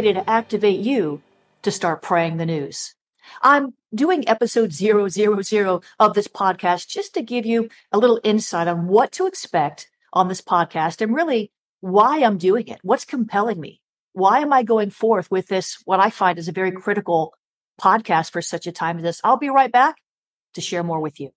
ready to activate you to start praying the news. I'm doing episode 000 of this podcast just to give you a little insight on what to expect on this podcast and really why I'm doing it. What's compelling me? Why am I going forth with this, what I find is a very critical podcast for such a time as this? I'll be right back to share more with you.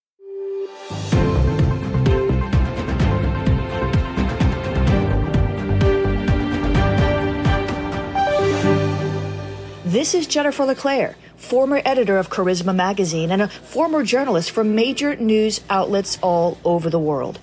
This is Jennifer LeClaire, former editor of Charisma Magazine and a former journalist for major news outlets all over the world.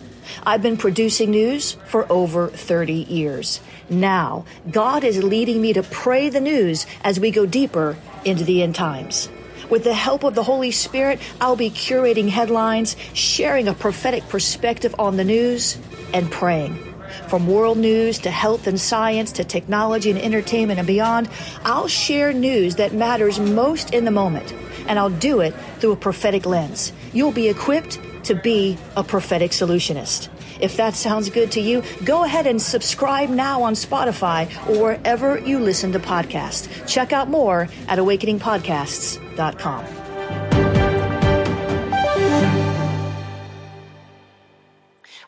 I've been producing news for over 30 years. Now, God is leading me to pray the news as we go deeper into the end times. With the help of the Holy Spirit, I'll be curating headlines, sharing a prophetic perspective on the news, and praying. From world news to health and science to technology and entertainment and beyond, I'll share news that matters most in the moment, and I'll do it through a prophetic lens. You'll be equipped to be a prophetic solutionist. If that sounds good to you, go ahead and subscribe now on Spotify or wherever you listen to podcasts. Check out more at awakeningpodcasts.com.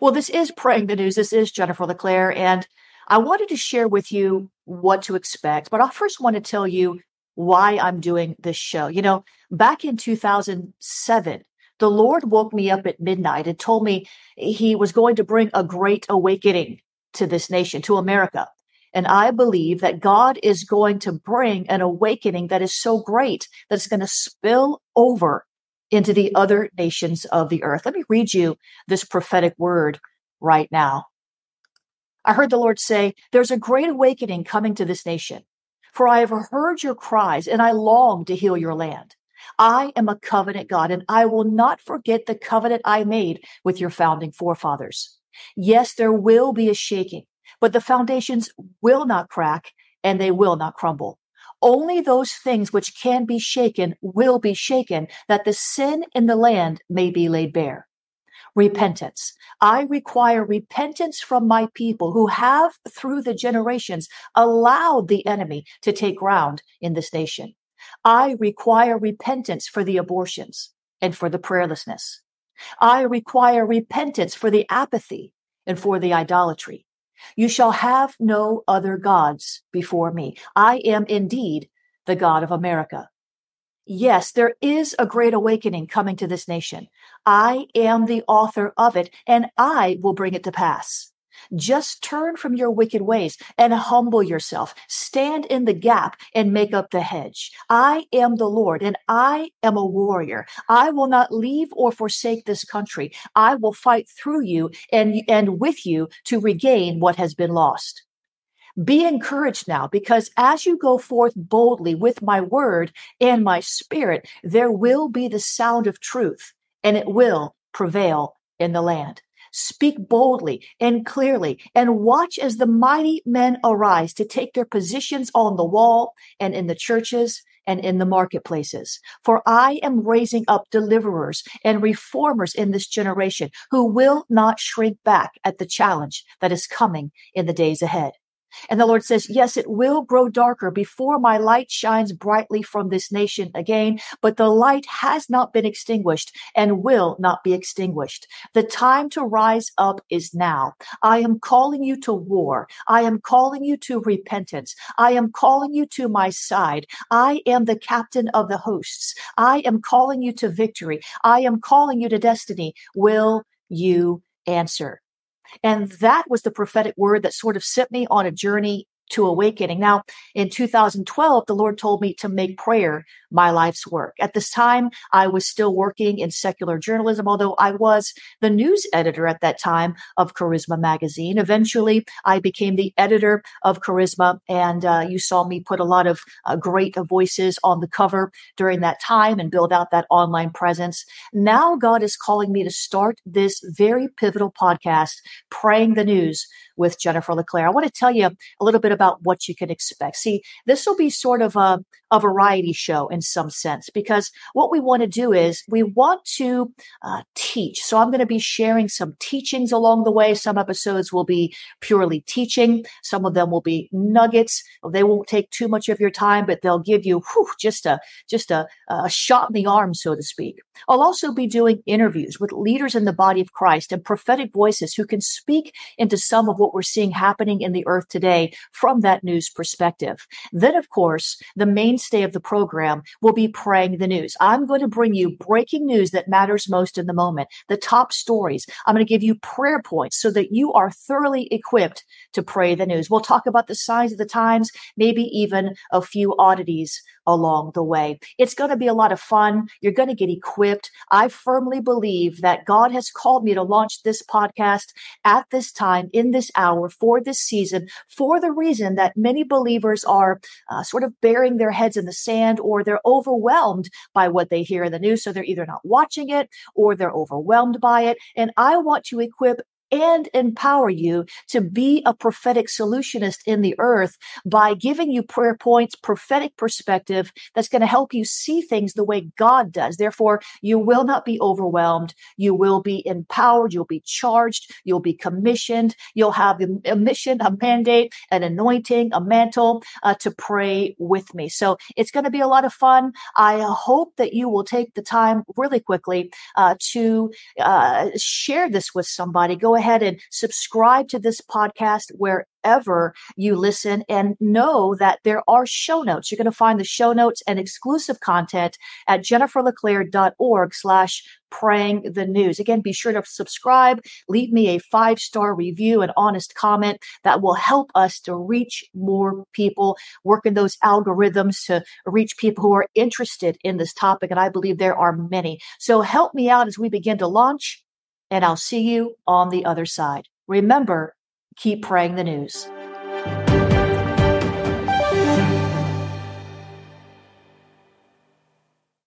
Well, this is Praying the News. This is Jennifer LeClaire, and I wanted to share with you what to expect. But I first want to tell you why I'm doing this show. You know, back in 2007, the Lord woke me up at midnight and told me he was going to bring a great awakening to this nation, to America. And I believe that God is going to bring an awakening that is so great that it's going to spill over into the other nations of the earth. Let me read you this prophetic word right now. I heard the Lord say, There's a great awakening coming to this nation, for I have heard your cries and I long to heal your land. I am a covenant God and I will not forget the covenant I made with your founding forefathers. Yes, there will be a shaking, but the foundations will not crack and they will not crumble. Only those things which can be shaken will be shaken, that the sin in the land may be laid bare. Repentance. I require repentance from my people who have, through the generations, allowed the enemy to take ground in this nation. I require repentance for the abortions and for the prayerlessness. I require repentance for the apathy and for the idolatry. You shall have no other gods before me. I am indeed the God of America. Yes, there is a great awakening coming to this nation. I am the author of it and I will bring it to pass. Just turn from your wicked ways and humble yourself. Stand in the gap and make up the hedge. I am the Lord and I am a warrior. I will not leave or forsake this country. I will fight through you and, and with you to regain what has been lost. Be encouraged now because as you go forth boldly with my word and my spirit, there will be the sound of truth and it will prevail in the land. Speak boldly and clearly and watch as the mighty men arise to take their positions on the wall and in the churches and in the marketplaces. For I am raising up deliverers and reformers in this generation who will not shrink back at the challenge that is coming in the days ahead. And the Lord says, yes, it will grow darker before my light shines brightly from this nation again, but the light has not been extinguished and will not be extinguished. The time to rise up is now. I am calling you to war. I am calling you to repentance. I am calling you to my side. I am the captain of the hosts. I am calling you to victory. I am calling you to destiny. Will you answer? And that was the prophetic word that sort of set me on a journey to awakening. Now, in 2012, the Lord told me to make prayer my life's work. At this time, I was still working in secular journalism, although I was the news editor at that time of Charisma magazine. Eventually, I became the editor of Charisma, and uh, you saw me put a lot of uh, great voices on the cover during that time and build out that online presence. Now, God is calling me to start this very pivotal podcast, Praying the News with Jennifer LeClaire. I want to tell you a little bit bit about what you can expect. See, this will be sort of a, a variety show in some sense because what we want to do is we want to uh, teach. So I'm going to be sharing some teachings along the way. Some episodes will be purely teaching. Some of them will be nuggets. They won't take too much of your time, but they'll give you whew, just a just a, a shot in the arm, so to speak. I'll also be doing interviews with leaders in the body of Christ and prophetic voices who can speak into some of what we're seeing happening in the earth today from that news perspective. Then, of course, the mainstay of the program will be praying the news. I'm going to bring you breaking news that matters most in the moment, the top stories. I'm going to give you prayer points so that you are thoroughly equipped to pray the news. We'll talk about the signs of the times, maybe even a few oddities along the way. It's going to be a lot of fun. You're going to get equipped. I firmly believe that God has called me to launch this podcast at this time, in this hour, for this season, for the reason that many believers are uh, sort of burying their heads in the sand or they're overwhelmed by what they hear in the news. So they're either not watching it or they're overwhelmed by it. And I want to equip and empower you to be a prophetic solutionist in the earth by giving you prayer points, prophetic perspective that's going to help you see things the way God does. Therefore, you will not be overwhelmed. You will be empowered. You'll be charged. You'll be commissioned. You'll have a mission, a mandate, an anointing, a mantle uh, to pray with me. So it's going to be a lot of fun. I hope that you will take the time really quickly uh, to uh, share this with somebody. Go ahead ahead and subscribe to this podcast wherever you listen and know that there are show notes. You're going to find the show notes and exclusive content at jenniferleclaire.org slash praying the news. Again, be sure to subscribe, leave me a five star review, and honest comment that will help us to reach more people, work in those algorithms to reach people who are interested in this topic. And I believe there are many. So help me out as we begin to launch and I'll see you on the other side. Remember, keep praying the news.